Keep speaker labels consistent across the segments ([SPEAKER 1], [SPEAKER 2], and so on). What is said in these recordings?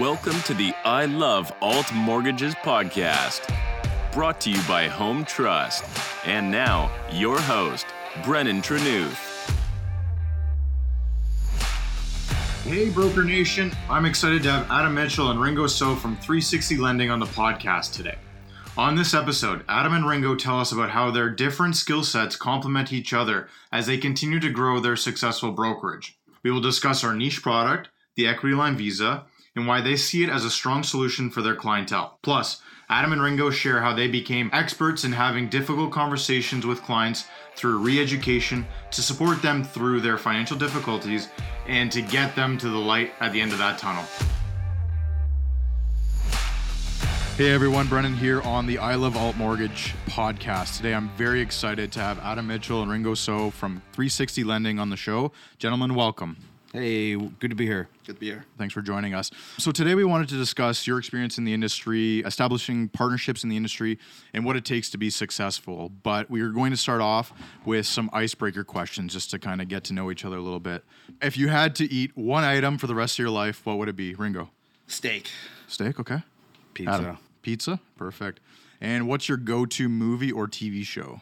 [SPEAKER 1] Welcome to the I Love Alt Mortgages podcast, brought to you by Home Trust. And now, your host, Brennan Trenuth.
[SPEAKER 2] Hey, Broker Nation. I'm excited to have Adam Mitchell and Ringo So from 360 Lending on the podcast today. On this episode, Adam and Ringo tell us about how their different skill sets complement each other as they continue to grow their successful brokerage. We will discuss our niche product, the Equity Line Visa, and why they see it as a strong solution for their clientele. Plus, Adam and Ringo share how they became experts in having difficult conversations with clients through re education to support them through their financial difficulties and to get them to the light at the end of that tunnel. Hey everyone, Brennan here on the I Love Alt Mortgage podcast. Today I'm very excited to have Adam Mitchell and Ringo So from 360 Lending on the show. Gentlemen, welcome.
[SPEAKER 3] Hey, good to be here.
[SPEAKER 4] Good to be here.
[SPEAKER 2] Thanks for joining us. So, today we wanted to discuss your experience in the industry, establishing partnerships in the industry, and what it takes to be successful. But we are going to start off with some icebreaker questions just to kind of get to know each other a little bit. If you had to eat one item for the rest of your life, what would it be? Ringo?
[SPEAKER 4] Steak.
[SPEAKER 2] Steak, okay.
[SPEAKER 3] Pizza.
[SPEAKER 2] Adam? Pizza, perfect. And what's your go to movie or TV show?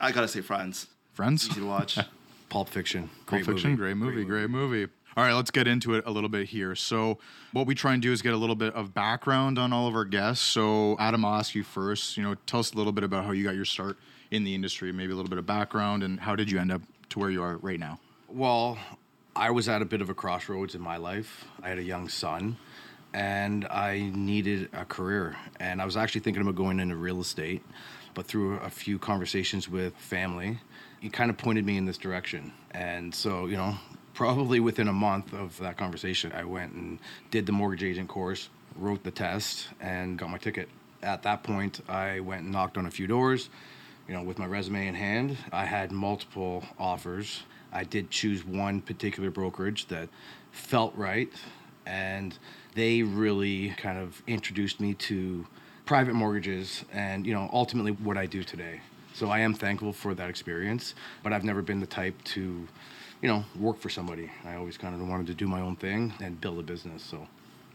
[SPEAKER 4] I gotta say, Friends.
[SPEAKER 2] Friends?
[SPEAKER 4] Easy to watch.
[SPEAKER 3] Pulp Fiction.
[SPEAKER 2] Pulp
[SPEAKER 3] Great
[SPEAKER 2] Fiction,
[SPEAKER 3] movie.
[SPEAKER 2] great movie, great movie. All right, let's get into it a little bit here. So, what we try and do is get a little bit of background on all of our guests. So, Adam, I'll ask you first. You know, tell us a little bit about how you got your start in the industry, maybe a little bit of background, and how did you end up to where you are right now?
[SPEAKER 3] Well, I was at a bit of a crossroads in my life. I had a young son and I needed a career. And I was actually thinking about going into real estate, but through a few conversations with family, he kind of pointed me in this direction. And so, you know, probably within a month of that conversation, I went and did the mortgage agent course, wrote the test, and got my ticket. At that point, I went and knocked on a few doors, you know, with my resume in hand. I had multiple offers. I did choose one particular brokerage that felt right, and they really kind of introduced me to private mortgages and, you know, ultimately what I do today. So I am thankful for that experience, but I've never been the type to, you know, work for somebody. I always kind of wanted to do my own thing and build a business. So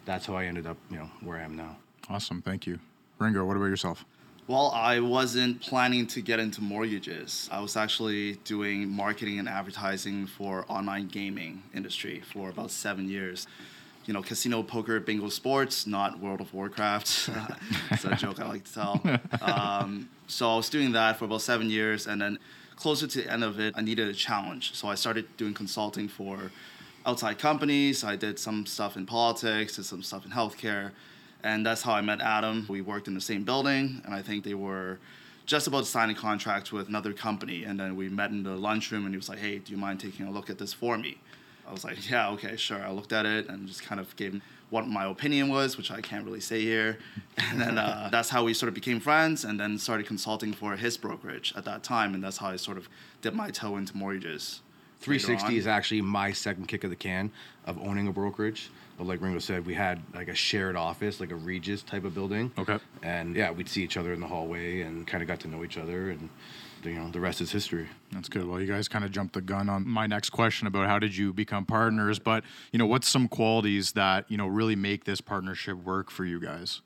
[SPEAKER 3] that's how I ended up, you know, where I am now.
[SPEAKER 2] Awesome, thank you. Ringo, what about yourself?
[SPEAKER 4] well, I wasn't planning to get into mortgages. I was actually doing marketing and advertising for online gaming industry for about seven years. You know, casino, poker, bingo, sports, not World of Warcraft. it's a joke I like to tell. Um, so I was doing that for about seven years, and then closer to the end of it, I needed a challenge. So I started doing consulting for outside companies. I did some stuff in politics, did some stuff in healthcare, and that's how I met Adam. We worked in the same building, and I think they were just about to sign a contract with another company. And then we met in the lunchroom, and he was like, "Hey, do you mind taking a look at this for me?" I was like, "Yeah, okay, sure." I looked at it and just kind of gave what my opinion was, which I can't really say here. And then uh, that's how we sort of became friends, and then started consulting for his brokerage at that time, and that's how I sort of dipped my toe into mortgages.
[SPEAKER 3] 360 is actually my second kick of the can of owning a brokerage. But like Ringo said, we had like a shared office, like a Regus type of building.
[SPEAKER 2] Okay.
[SPEAKER 3] And yeah, we'd see each other in the hallway and kind of got to know each other, and you know the rest is history.
[SPEAKER 2] That's good. Well, you guys kind of jumped the gun on my next question about how did you become partners, but you know, what's some qualities that, you know, really make this partnership work for you guys?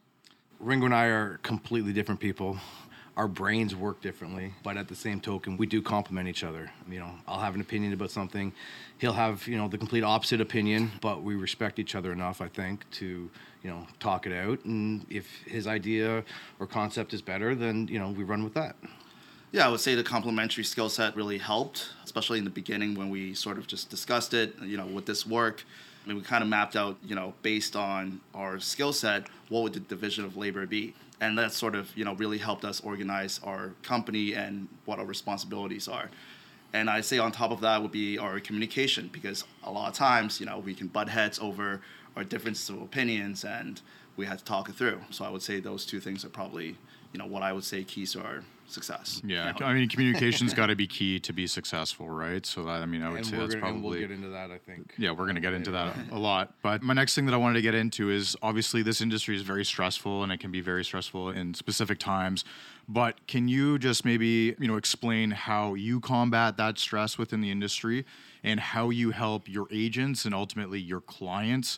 [SPEAKER 3] Ringo and I are completely different people. Our brains work differently, but at the same token, we do complement each other. You know, I'll have an opinion about something, he'll have you know the complete opposite opinion, but we respect each other enough, I think, to you know talk it out. And if his idea or concept is better, then you know we run with that.
[SPEAKER 4] Yeah, I would say the complementary skill set really helped, especially in the beginning when we sort of just discussed it. You know, would this work? I mean, we kind of mapped out, you know, based on our skill set, what would the division of labor be? And that sort of, you know, really helped us organize our company and what our responsibilities are. And I'd say on top of that would be our communication because a lot of times, you know, we can butt heads over our differences of opinions and we had to talk it through. So I would say those two things are probably, you know, what I would say keys to our success.
[SPEAKER 2] Yeah,
[SPEAKER 4] Now,
[SPEAKER 2] I mean, communication's got to be key to be successful, right? So that, I mean, I would
[SPEAKER 3] And
[SPEAKER 2] say that's
[SPEAKER 3] gonna, and we'll
[SPEAKER 2] probably
[SPEAKER 3] get into that, I think.
[SPEAKER 2] yeah, we're going to get into that a lot. But my next thing that I wanted to get into is obviously this industry is very stressful and it can be very stressful in specific times. But can you just maybe, you know, explain how you combat that stress within the industry and how you help your agents and ultimately your clients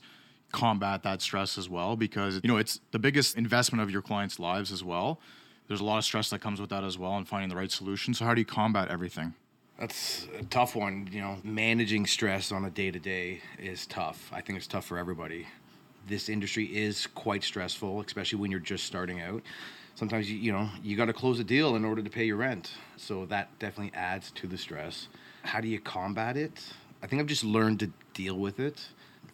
[SPEAKER 2] combat that stress as well? Because, you know, it's the biggest investment of your clients' lives as well. There's a lot of stress that comes with that as well and finding the right solution. So, how do you combat everything?
[SPEAKER 3] That's a tough one. You know, managing stress on a day to day is tough. I think it's tough for everybody. This industry is quite stressful, especially when you're just starting out. Sometimes you, you know you got to close a deal in order to pay your rent, so that definitely adds to the stress. How do you combat it? I think I've just learned to deal with it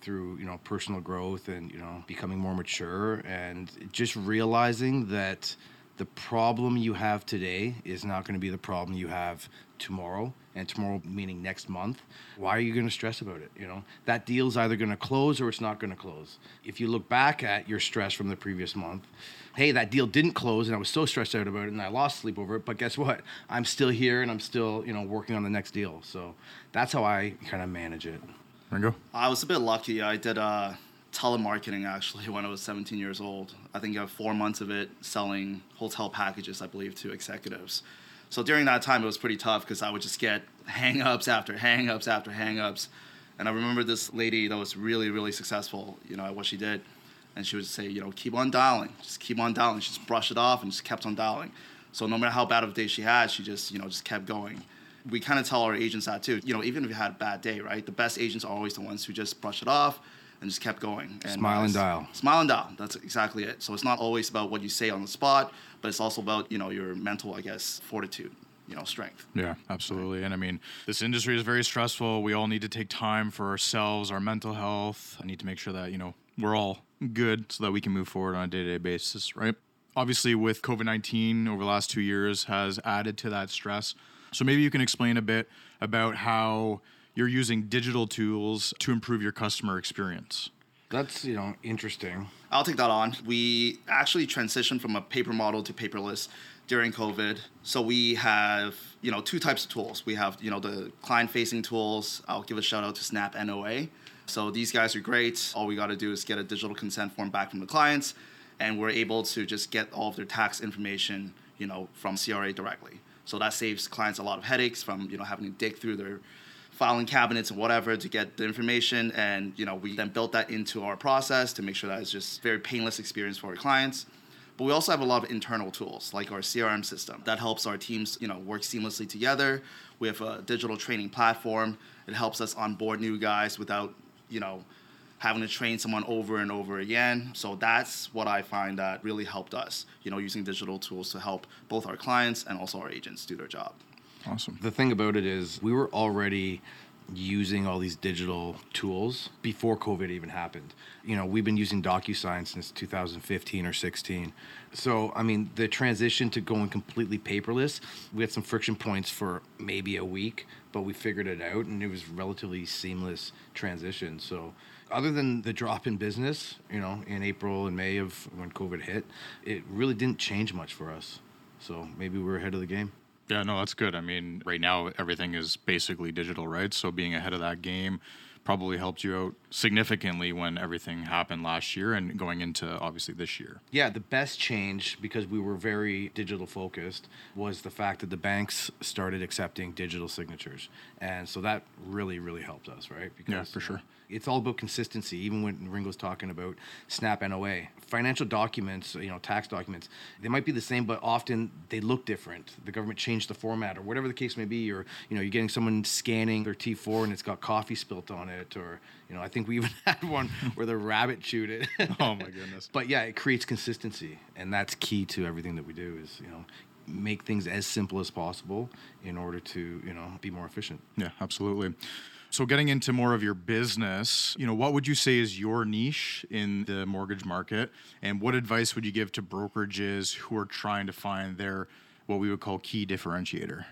[SPEAKER 3] through you know personal growth and you know becoming more mature and just realizing that the problem you have today is not going to be the problem you have tomorrow and tomorrow meaning next month why are you going to stress about it you know? That deal's either going to close or it's not going to close. If you look back at your stress from the previous month hey that deal didn't close and i was so stressed out about it and i lost sleep over it but guess what? I'm still here and i'm still you know working on the next deal. So that's how i kind of manage it
[SPEAKER 2] Ringo?
[SPEAKER 4] I was a bit lucky. I did uh, telemarketing actually when I was 17 years old. I think I have four months of it selling hotel packages, I believe, to executives. So during that time, it was pretty tough because I would just get hang-ups after hang-ups after hang-ups. And I remember this lady that was really, really successful, you know, at what she did. And she would say, you know, keep on dialing, just keep on dialing. She just brushed it off and just kept on dialing. So no matter how bad of a day she had, she just, you know, just kept going. We kind of tell our agents that too. You know, even if you had a bad day, right? The best agents are always the ones who just brush it off and just kept going. And
[SPEAKER 3] Smile and dial.
[SPEAKER 4] Smile and dial. That's exactly it. So it's not always about what you say on the spot, but it's also about you know your mental, I guess, fortitude, you know, strength.
[SPEAKER 2] Yeah, absolutely. And I mean, this industry is very stressful. We all need to take time for ourselves, our mental health. I need to make sure that, you know, we're all good so that we can move forward on a day to day basis, right? Obviously, with COVID 19 over the last two years has added to that stress. So maybe you can explain a bit about how you're using digital tools to improve your customer experience.
[SPEAKER 3] that's you know interesting
[SPEAKER 4] I'll take that on. We actually transitioned from a paper model to paperless during COVID. So we have, you know, two types of tools. We have, you know, the client-facing tools. I'll give a shout out to Snap NOA. So these guys are great. All we got to do is get a digital consent form back from the clients, and we're able to just get all of their tax information, you know, from CRA directly. So that saves clients a lot of headaches from, you know, having to dig through their filing cabinets and whatever to get the information. And you know we then built that into our process to make sure that it's just very painless experience for our clients. But we also have a lot of internal tools like our crm system that helps our teams you know work seamlessly together. We have a digital training platform. It helps us onboard new guys without you know having to train someone over and over again. So that's what i find that really helped us you know using digital tools to help both our clients and also our agents do their job.
[SPEAKER 2] Awesome.
[SPEAKER 3] the thing about it is we were already using all these digital tools before covid even happened. You know we've been using docusign since 2015 or 16 so i mean the transition to going completely paperless we had some friction points for maybe a week but we figured it out and it was relatively seamless transition. So other than the drop in business you know in april and may of when covid hit it really didn't change much for us so maybe we're ahead of the game
[SPEAKER 2] Yeah, no, that's good. I mean, right now everything is basically digital, right? So being ahead of that game probably helped you out significantly when everything happened last year and going into obviously this year.
[SPEAKER 3] Yeah, the best change because we were very digital focused was the fact that the banks started accepting digital signatures, and so that really, really helped us, right? Because
[SPEAKER 2] Yeah, for sure.
[SPEAKER 3] It's all about consistency. Even when Ringo's talking about Snap NOA, financial documents, you know, tax documents, they might be the same, but often they look different. The government changed the format, or whatever the case may be, or you know, you're getting someone scanning their T4 and it's got coffee spilt on it, or you know, I think we even had one where the rabbit chewed it.
[SPEAKER 2] Oh my goodness.
[SPEAKER 3] But yeah, it creates consistency, and that's key to everything that we do. Is you know, make things as simple as possible in order to you know be more efficient.
[SPEAKER 2] Yeah, absolutely. So getting into more of your business, you know, what would you say is your niche in the mortgage market and what advice would you give to brokerages who are trying to find their what we would call key differentiator?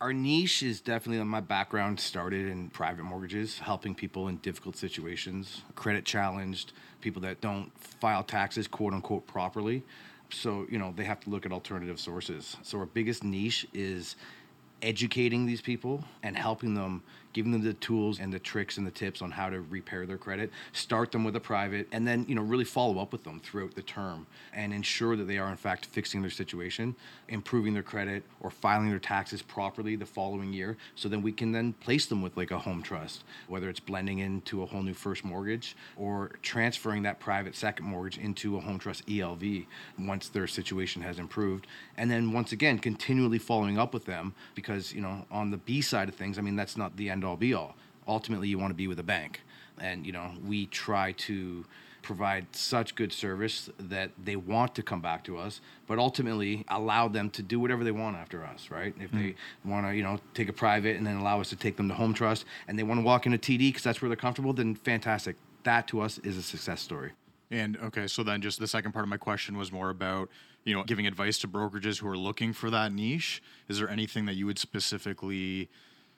[SPEAKER 3] Our niche is definitely my background started in private mortgages, helping people in difficult situations, credit challenged, people that don't file taxes quote unquote properly. So, you know, they have to look at alternative sources. So our biggest niche is educating these people and helping them giving them the tools and the tricks and the tips on how to repair their credit start them with a private and then you know really follow up with them throughout the term and ensure that they are in fact fixing their situation improving their credit or filing their taxes properly the following year. So then we can then place them with like a home trust whether it's blending into a whole new first mortgage or transferring that private second mortgage into a home trust ELV once their situation has improved. And then once again continually following up with them because you know on the B side of things I mean that's not the end all be all. Ultimately you want to be with a bank. And you know we try to provide such good service that they want to come back to us but ultimately allow them to do whatever they want after us right? If they mm-hmm. want to you know take a private and then allow us to take them to home trust and they want to walk into td because that's where they're comfortable then fantastic. That to us is a success story.
[SPEAKER 2] And okay, so then just the second part of my question was more about, you know, giving advice to brokerages who are looking for that niche. Is there anything that you would specifically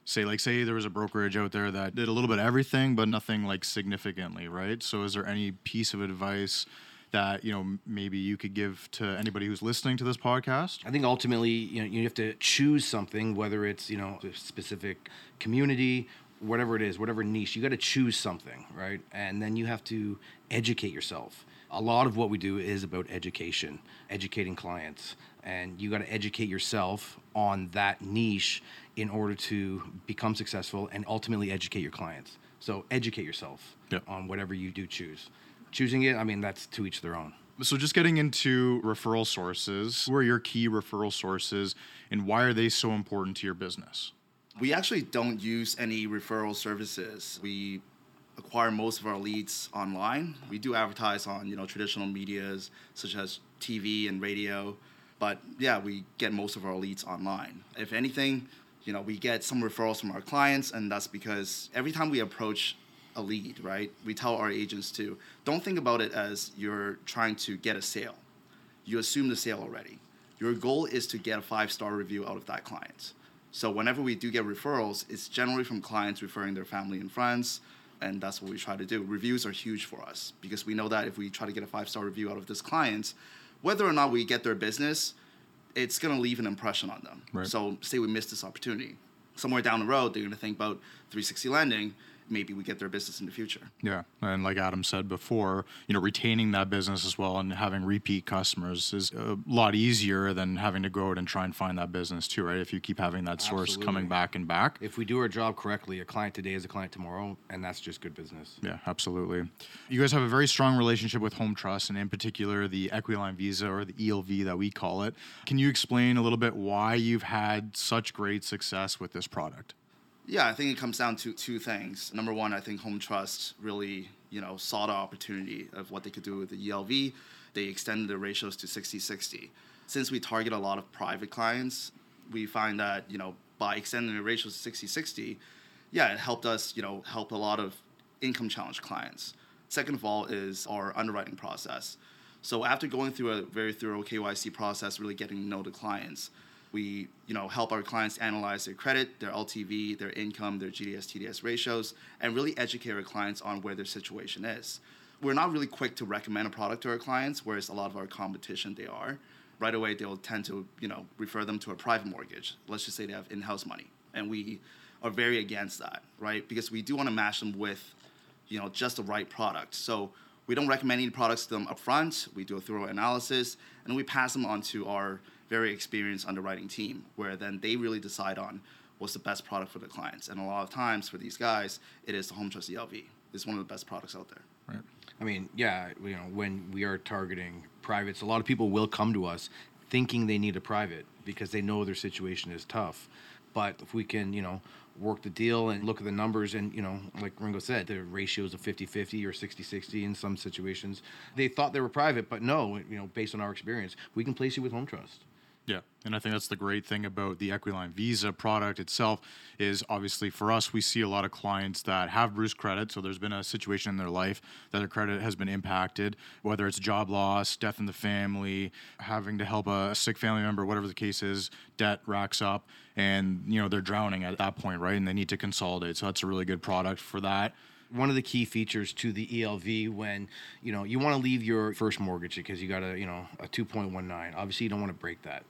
[SPEAKER 2] say like say there was a brokerage out there that did a little bit of everything but nothing like significantly, right? So is there any piece of advice that, you know, maybe you could give to anybody who's listening to this podcast?
[SPEAKER 3] I think ultimately, you know, you have to choose something, whether it's you know a specific community, whatever it is, whatever niche. You got to choose something, right? And then you have to educate yourself. A lot of what we do is about education, educating clients, and you got to educate yourself on that niche in order to become successful and ultimately educate your clients. So educate yourself
[SPEAKER 2] Yep.
[SPEAKER 3] on whatever you do choose. Choosing it, I mean, that's to each their own.
[SPEAKER 2] So just getting into referral sources, who are your key referral sources and why are they so important to your business?
[SPEAKER 4] We actually don't use any referral services. We acquire most of our leads online. We do advertise on, you know, traditional medias such as TV and radio, but yeah, we get most of our leads online. If anything, you know, we get some referrals from our clients and that's because every time we approach a lead, right? We tell our agents to don't think about it as you're trying to get a sale. You assume the sale already. Your goal is to get a five star review out of that client. So whenever we do get referrals, it's generally from clients referring their family and friends, and that's what we try to do. Reviews are huge for us because we know that if we try to get a five star review out of this client, whether or not we get their business, it's gonna leave an impression on them.
[SPEAKER 2] Right.
[SPEAKER 4] So say we miss this opportunity, somewhere down the road they're gonna think about 360 lending. Maybe we get their business in the future.
[SPEAKER 2] Yeah, and like Adam said before, you know, retaining that business as well and having repeat customers is a lot easier than having to go out and try and find that business too, right? If you keep having that source
[SPEAKER 3] Absolutely.
[SPEAKER 2] coming back and back.
[SPEAKER 3] If we do our job correctly, a client today is a client tomorrow, and that's just good business.
[SPEAKER 2] Yeah, absolutely. You guys have a very strong relationship with Home Trust, and in particular, the Equityline Visa or the ELV that we call it. Can you explain a little bit why you've had such great success with this product?
[SPEAKER 4] Yeah, I think it comes down to two things. Number one, I think Home Trust really, you know, saw the opportunity of what they could do with the ELV. They extended the ratios to 60-60. Since we target a lot of private clients, we find that, you know, by extending the ratios to 60-60, yeah, it helped us, you know, help a lot of income challenged clients. Second of all is our underwriting process. So after going through a very thorough KYC process, really getting to know the clients, we you know help our clients analyze their credit, their LTV, their income, their GDS TDS ratios, and really educate our clients on where their situation is. We're not really quick to recommend a product to our clients, whereas a lot of our competition they are. Right away, they'll tend to you know refer them to a private mortgage. Let's just say they have in-house money, and we are very against that, right? Because we do want to match them with you know just the right product. So we don't recommend any products to them up front. We do a thorough analysis and we pass them on to our very experienced underwriting team, where then they really decide on what's the best product for the clients. And a lot of times for these guys, it is the Home Trust ELV. It's one of the best products out there.
[SPEAKER 2] Right.
[SPEAKER 3] I mean, yeah, you know, when we are targeting privates, a lot of people will come to us thinking they need a private because they know their situation is tough. But if we can, you know, work the deal and look at the numbers and, you know, like Ringo said, the ratios of 50-50 or 60-60 in some situations. They thought they were private, but no, you know, based on our experience, we can place you with Home Trust.
[SPEAKER 2] Yeah, and I think that's the great thing about the Equityline Visa product itself is obviously for us we see a lot of clients that have bruised credit, so there's been a situation in their life that their credit has been impacted, whether it's job loss, death in the family, having to help a sick family member, whatever the case is, debt racks up, and you know they're drowning at that point, right? And they need to consolidate. So that's a really good product for that.
[SPEAKER 3] One of the key features to the ELV when you know you want to leave your first mortgage because you got a you know a 2.19 obviously you don't want to break that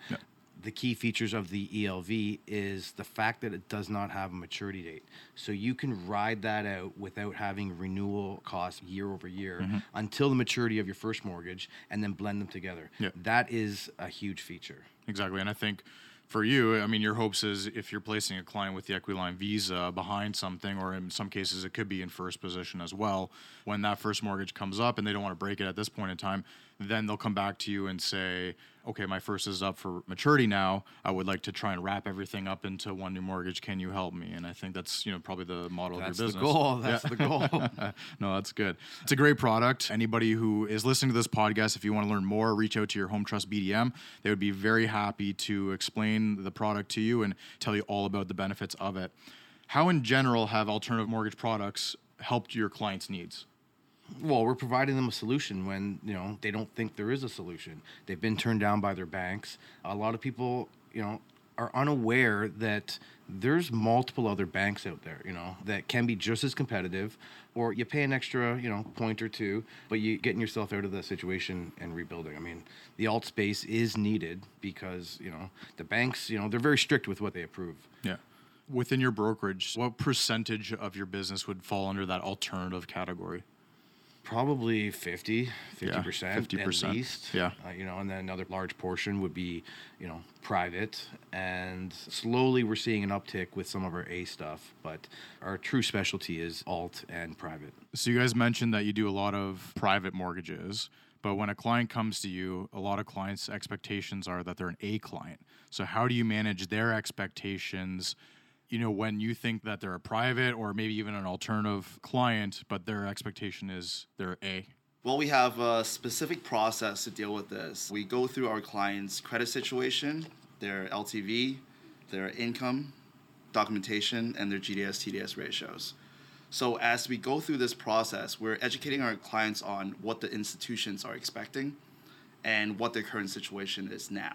[SPEAKER 3] the key features of the ELV is the fact that it does not have a maturity date. So you can ride that out without having renewal costs year over year
[SPEAKER 2] Mm-hmm.
[SPEAKER 3] until the maturity of your first mortgage and then blend them together.
[SPEAKER 2] Yeah.
[SPEAKER 3] That is a huge feature.
[SPEAKER 2] Exactly. And I think for you, I mean, your hopes is if you're placing a client with the Equityline Visa behind something, or in some cases it could be in first position as well, when that first mortgage comes up and they don't want to break it at this point in time, then they'll come back to you and say, okay, my first is up for maturity now. I would like to try and wrap everything up into one new mortgage. Can you help me? And I think that's, you know, probably the model
[SPEAKER 3] That's
[SPEAKER 2] of your business.
[SPEAKER 3] That's the goal. That's the goal.
[SPEAKER 2] no, that's good. It's a great product. Anybody who is listening to this podcast, if you want to learn more, reach out to your Home Trust BDM. They would be very happy to explain the product to you and tell you all about the benefits of it. How, in general, have alternative mortgage products helped your clients' needs?
[SPEAKER 3] Well, we're providing them a solution when you know they don't think there is a solution. They've been turned down by their banks. A lot of people, you know, are unaware that there's multiple other banks out there, you know, that can be just as competitive, or you pay an extra, you know, point or two, but you getting yourself out of the situation and rebuilding. I mean, the alt space is needed because you know the banks, you know, they're very strict with what they approve.
[SPEAKER 2] Yeah. Within your brokerage, what percentage of your business would fall under that alternative category?
[SPEAKER 3] Probably 50, 50%
[SPEAKER 2] 50%,
[SPEAKER 3] at least.
[SPEAKER 2] yeah.
[SPEAKER 3] Uh, you know, and then another large portion would be, you know, private. And slowly we're seeing an uptick with some of our A stuff, but our true specialty is alt and private.
[SPEAKER 2] So you guys mentioned that you do a lot of private mortgages, but when a client comes to you, a lot of clients' expectations are that they're an A client. So how do you manage their expectations? You know, when you think that they're a private or maybe even an alternative client, but their expectation is they're A.
[SPEAKER 4] Well, we have a specific process to deal with this. We go through our client's credit situation, their LTV, their income, documentation, and their GDS TDS ratios. So, as we go through this process, we're educating our clients on what the institutions are expecting and what their current situation is now.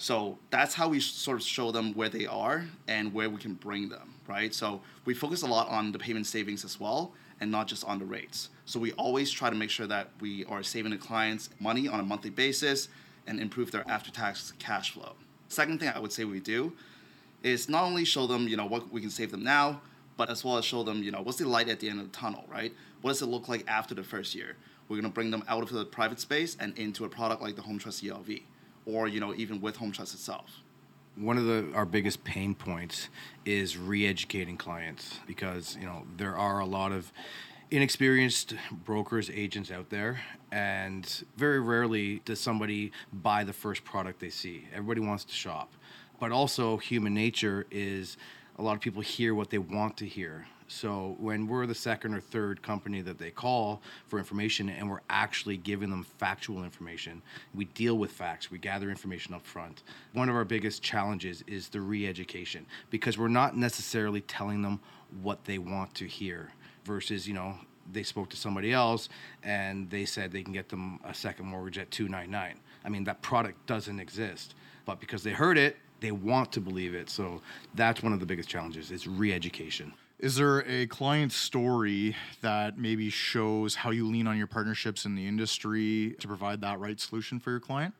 [SPEAKER 4] So that's how we sort of show them where they are and where we can bring them, right? So we focus a lot on the payment savings as well and not just on the rates. So we always try to make sure that we are saving the clients money on a monthly basis and improve their after-tax cash flow. Second thing I would say we do is not only show them, you know, what we can save them now, but as well as show them, you know, what's the light at the end of the tunnel, right? What does it look like after the first year? We're gonna bring them out of the private space and into a product like the Home Trust ELV, or you know, even with Home Trust itself.
[SPEAKER 3] One of the our biggest pain points is re-educating clients because you know there are a lot of inexperienced brokers agents out there and very rarely does somebody buy the first product they see everybody wants to shop but also human nature is a lot of people hear what they want to hear so when we're the second or third company that they call for information and we're actually giving them factual information, we deal with facts, we gather information up front. One of our biggest challenges is the re-education because we're not necessarily telling them what they want to hear versus, you know, they spoke to somebody else and they said they can get them a second mortgage at 299. I mean, that product doesn't exist. But because they heard it, they want to believe it. So that's one of the biggest challenges is re-education.
[SPEAKER 2] Is there a client story that maybe shows how you lean on your partnerships in the industry to provide that right solution for your client?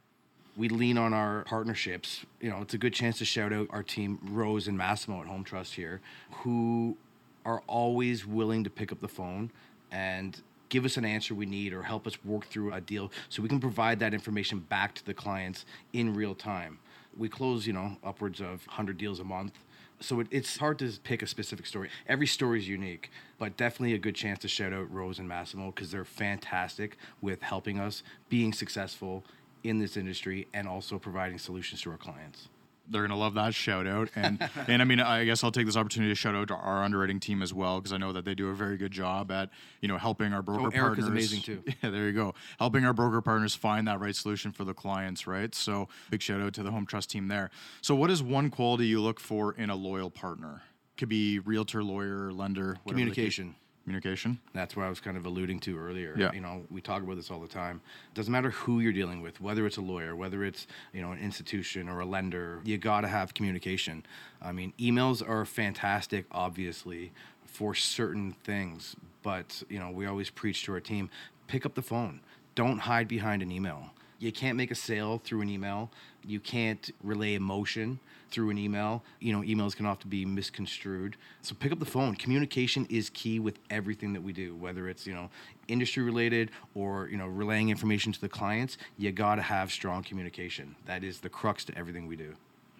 [SPEAKER 3] we lean on our partnerships. You know, it's a good chance to shout out our team, Rose and Massimo at Home Trust here, who are always willing to pick up the phone and give us an answer we need or help us work through a deal so we can provide that information back to the clients in real time. We close, you know, upwards of 100 deals a month. So it, it's hard to pick a specific story. Every story is unique, but definitely a good chance to shout out Rose and Massimo because they're fantastic with helping us being successful in this industry and also providing solutions to our clients.
[SPEAKER 2] They're gonna love that shout out and and I mean I guess I'll take this opportunity to shout out to our underwriting team as well because I know that they do a very good job at you know helping our broker
[SPEAKER 3] Oh, Erica's
[SPEAKER 2] partners.
[SPEAKER 3] amazing, too.
[SPEAKER 2] Yeah, there you go. Helping our broker partners find that right solution for the clients, right? So big shout out to the Home Trust team there. So what is one quality you look for in a loyal partner? Could be realtor, lawyer, lender,
[SPEAKER 3] Communication.
[SPEAKER 2] Communication.
[SPEAKER 3] That's what I was kind of alluding to earlier.
[SPEAKER 2] Yeah.
[SPEAKER 3] You know, we talk about this all the time. Doesn't matter who you're dealing with, whether it's a lawyer, whether it's, you know, an institution or a lender, you got to have communication. I mean, emails are fantastic, obviously, for certain things. But, you know, we always preach to our team pick up the phone, don't hide behind an email. You can't make a sale through an email. You can't relay emotion through an email. You know, emails can often be misconstrued. So pick up the phone. Communication is key with everything that we do, whether it's, you know, industry related or, you know, relaying information to the clients. You got to have strong communication. That is the crux to everything we do.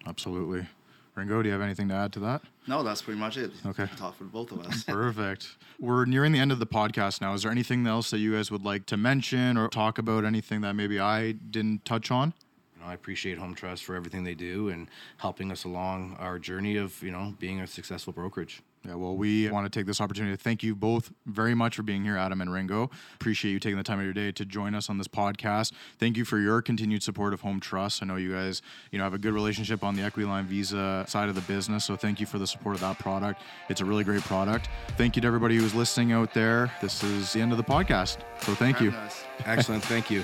[SPEAKER 2] Absolutely. Ringo, do you have anything to add to that?
[SPEAKER 4] No, that's pretty much it.
[SPEAKER 2] Okay.
[SPEAKER 4] Talk for both of us.
[SPEAKER 2] Perfect. We're nearing the end of the podcast now. Is there anything else that you guys would like to mention or talk about? Anything that maybe I didn't touch on?
[SPEAKER 3] You know, I appreciate Home Trust for everything they do and helping us along our journey of, you know, being a successful brokerage.
[SPEAKER 2] Yeah, well, we want to take this opportunity to thank you both very much for being here, Adam and Ringo. Appreciate you taking the time of your day to join us on this podcast. Thank you for your continued support of Home Trust. I know you guys, you know, have a good relationship on the Equity Line Visa side of the business, so thank you for the support of that product. It's a really great product. Thank you to everybody who's listening out there. This is the end of the podcast, so thank you.
[SPEAKER 3] Excellent. Thank you.